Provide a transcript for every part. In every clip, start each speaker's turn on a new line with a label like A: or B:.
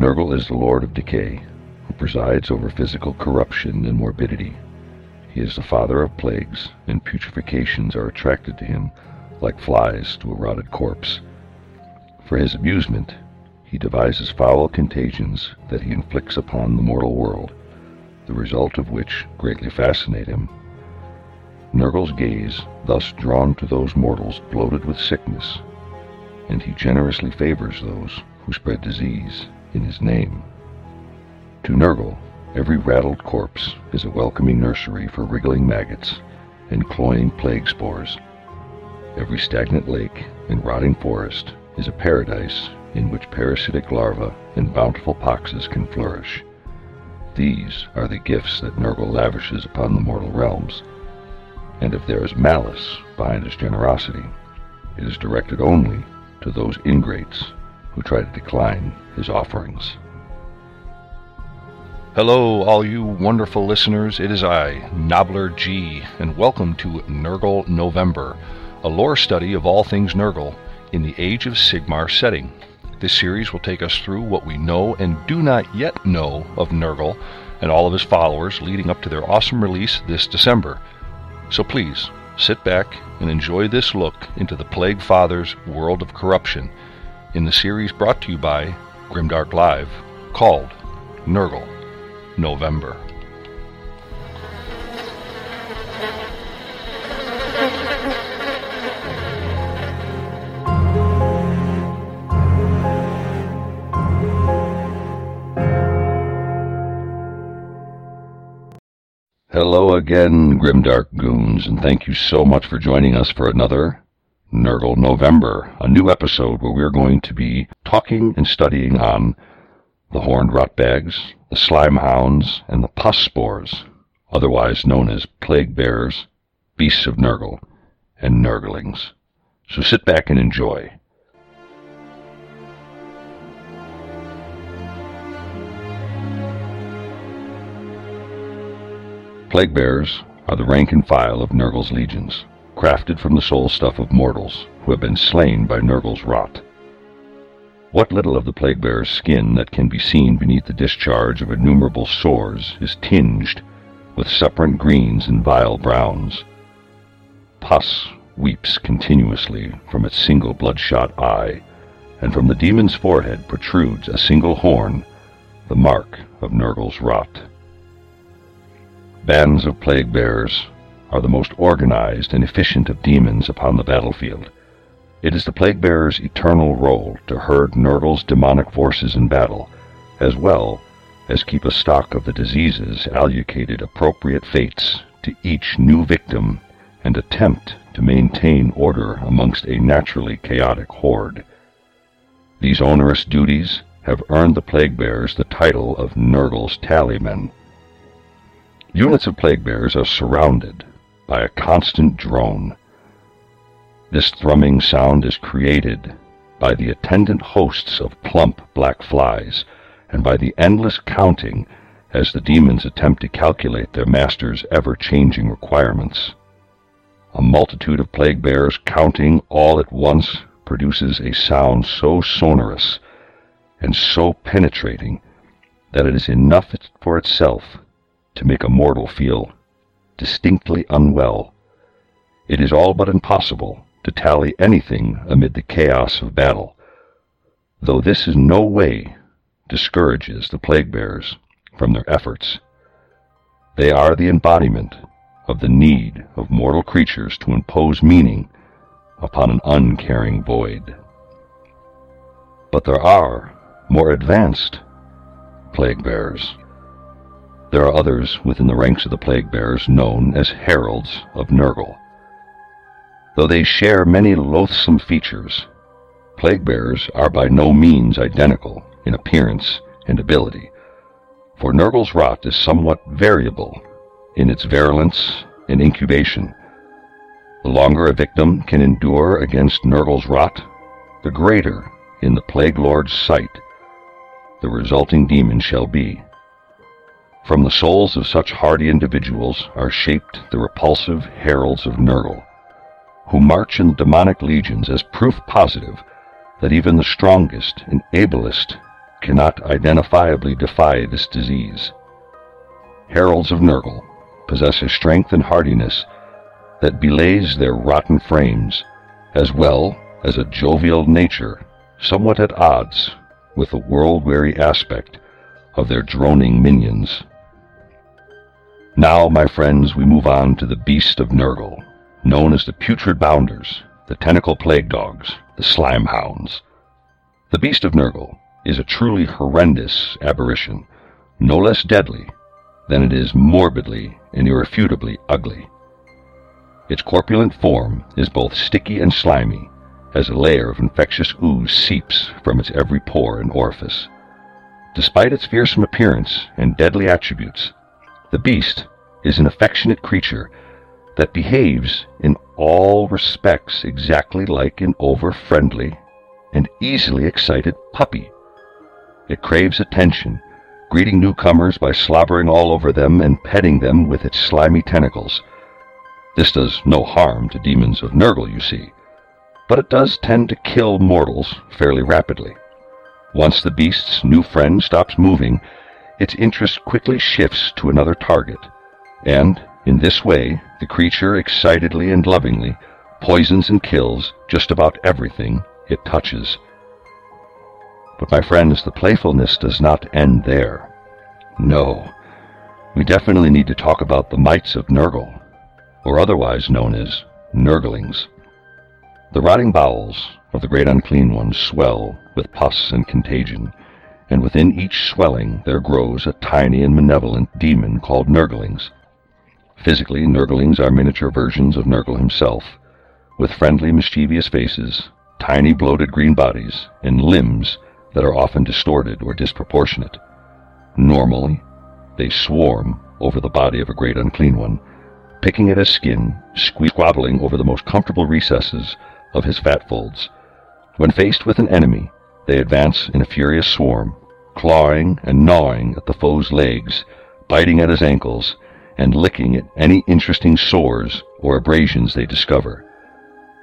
A: Nurgle is the Lord of Decay, who presides over physical corruption and morbidity. He is the father of plagues, and putrefacients are attracted to him like flies to a rotted corpse. For his amusement, he devises foul contagions that he inflicts upon the mortal world, the result of which greatly fascinate him. Nurgle's gaze thus drawn to those mortals bloated with sickness, and he generously favors those who spread disease in his name. To Nurgle, every rattled corpse is a welcoming nursery for wriggling maggots and cloying plague spores. Every stagnant lake and rotting forest is a paradise in which parasitic larvae and bountiful poxes can flourish. These are the gifts that Nurgle lavishes upon the mortal realms, and if there is malice behind his generosity, it is directed only to those ingrates who try to decline his offerings.
B: Hello, all you wonderful listeners. It is I, Nobbler G, and welcome to Nurgle November, a lore study of all things Nurgle in the Age of Sigmar setting. This series will take us through what we know and do not yet know of Nurgle and all of his followers leading up to their awesome release this December. So please, sit back and enjoy this look into the Plague Father's world of corruption in the series brought to you by Grimdark Live called Nurgle November.
A: Hello again, Grimdark Goons, and thank you so much for joining us for another Nurgle November, a new episode where we're going to be talking and studying on the horned rotbags, the slime hounds, and the pus spores, otherwise known as plague bears, beasts of Nurgle, and Nurglings. So sit back and enjoy. Plague bears are the rank and file of Nurgle's legions, crafted from the soul stuff of mortals who have been slain by Nurgle's rot. What little of the plague bearer's skin that can be seen beneath the discharge of innumerable sores is tinged with separate greens and vile browns. Pus weeps continuously from its single bloodshot eye, and from the demon's forehead protrudes a single horn, the mark of Nurgle's rot. Bands of plague bearers are the most organized and efficient of demons upon the battlefield. It is the plague bearer's eternal role to herd Nurgle's demonic forces in battle, as well as keep a stock of the diseases allocated appropriate fates to each new victim and attempt to maintain order amongst a naturally chaotic horde. These onerous duties have earned the plague bearers the title of Nurgle's tallymen. Units of plague bearers are surrounded by a constant drone. This thrumming sound is created by the attendant hosts of plump black flies and by the endless counting as the demons attempt to calculate their master's ever-changing requirements. A multitude of plague bearers counting all at once produces a sound so sonorous and so penetrating that it is enough for itself to make a mortal feel distinctly unwell. It is all but impossible to tally anything amid the chaos of battle, though this in no way discourages the plague bearers from their efforts. They are the embodiment of the need of mortal creatures to impose meaning upon an uncaring void. But there are more advanced plague bearers. There are others within the ranks of the plague bearers known as heralds of Nurgle. Though they share many loathsome features, plague bearers are by no means identical in appearance and ability, for Nurgle's rot is somewhat variable in its virulence and incubation. The longer a victim can endure against Nurgle's rot, the greater, in the Plague Lord's sight, the resulting demon shall be. From the souls of such hardy individuals are shaped the repulsive heralds of Nurgle, who march in demonic legions as proof positive that even the strongest and ablest cannot identifiably defy this disease. Heralds of Nurgle possess a strength and hardiness that belays their rotten frames, as well as a jovial nature somewhat at odds with the world-weary aspect of their droning minions. Now, my friends, we move on to the beast of Nurgle, known as the Putrid Bounders, the Tentacle Plague Dogs, the Slime Hounds. The beast of Nurgle is a truly horrendous aberration, no less deadly than it is morbidly and irrefutably ugly. Its corpulent form is both sticky and slimy, as a layer of infectious ooze seeps from its every pore and orifice. Despite its fearsome appearance and deadly attributes, the beast is an affectionate creature that behaves in all respects exactly like an over-friendly and easily excited puppy. It craves attention, greeting newcomers by slobbering all over them and petting them with its slimy tentacles. This does no harm to demons of Nurgle, you see, but it does tend to kill mortals fairly rapidly. Once the beast's new friend stops moving, its interest quickly shifts to another target, and in this way the creature excitedly and lovingly poisons and kills just about everything it touches. But my friends, the playfulness does not end there. No, we definitely need to talk about the mites of Nurgle, or otherwise known as Nurglings. The rotting bowels of the great unclean ones swell with pus and contagion, and within each swelling there grows a tiny and malevolent demon called Nurglings. Physically, Nurglings are miniature versions of Nurgle himself, with friendly, mischievous faces, tiny bloated green bodies, and limbs that are often distorted or disproportionate. Normally, they swarm over the body of a great unclean one, picking at his skin, squabbling over the most comfortable recesses of his fat folds. When faced with an enemy, they advance in a furious swarm, clawing and gnawing at the foe's legs, biting at his ankles, and licking at any interesting sores or abrasions they discover.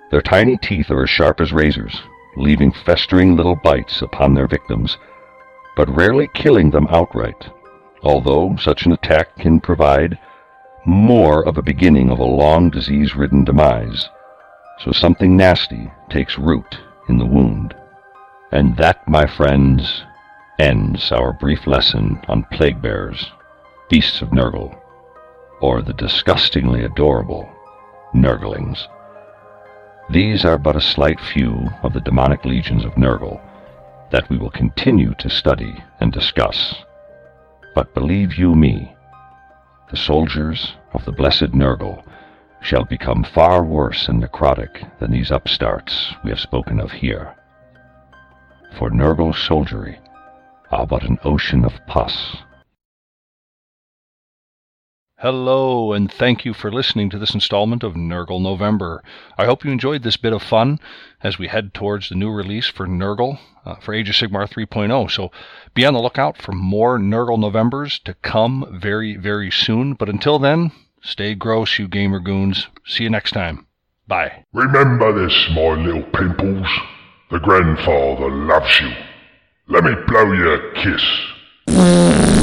A: Their tiny teeth are as sharp as razors, leaving festering little bites upon their victims, but rarely killing them outright, although such an attack can provide more of a beginning of a long disease-ridden demise so something nasty takes root in the wound. And that, my friends, ends our brief lesson on plague bears, beasts of Nurgle, or the disgustingly adorable Nurglings. These are but a slight few of the demonic legions of Nurgle that we will continue to study and discuss. But believe you me, the soldiers of the blessed Nurgle shall become far worse and necrotic than these upstarts we have spoken of here. For Nurgle soldiery are but an ocean of pus.
B: Hello, and thank you for listening to this installment of Nurgle November. I hope you enjoyed this bit of fun as we head towards the new release for Nurgle uh, for Age of Sigmar 3.0. So be on the lookout for more Nurgle Novembers to come very, very soon. But until then, Stay gross, you gamer goons. See you next time. Bye.
C: Remember this, my little pimples. The grandfather loves you. Let me blow you a kiss.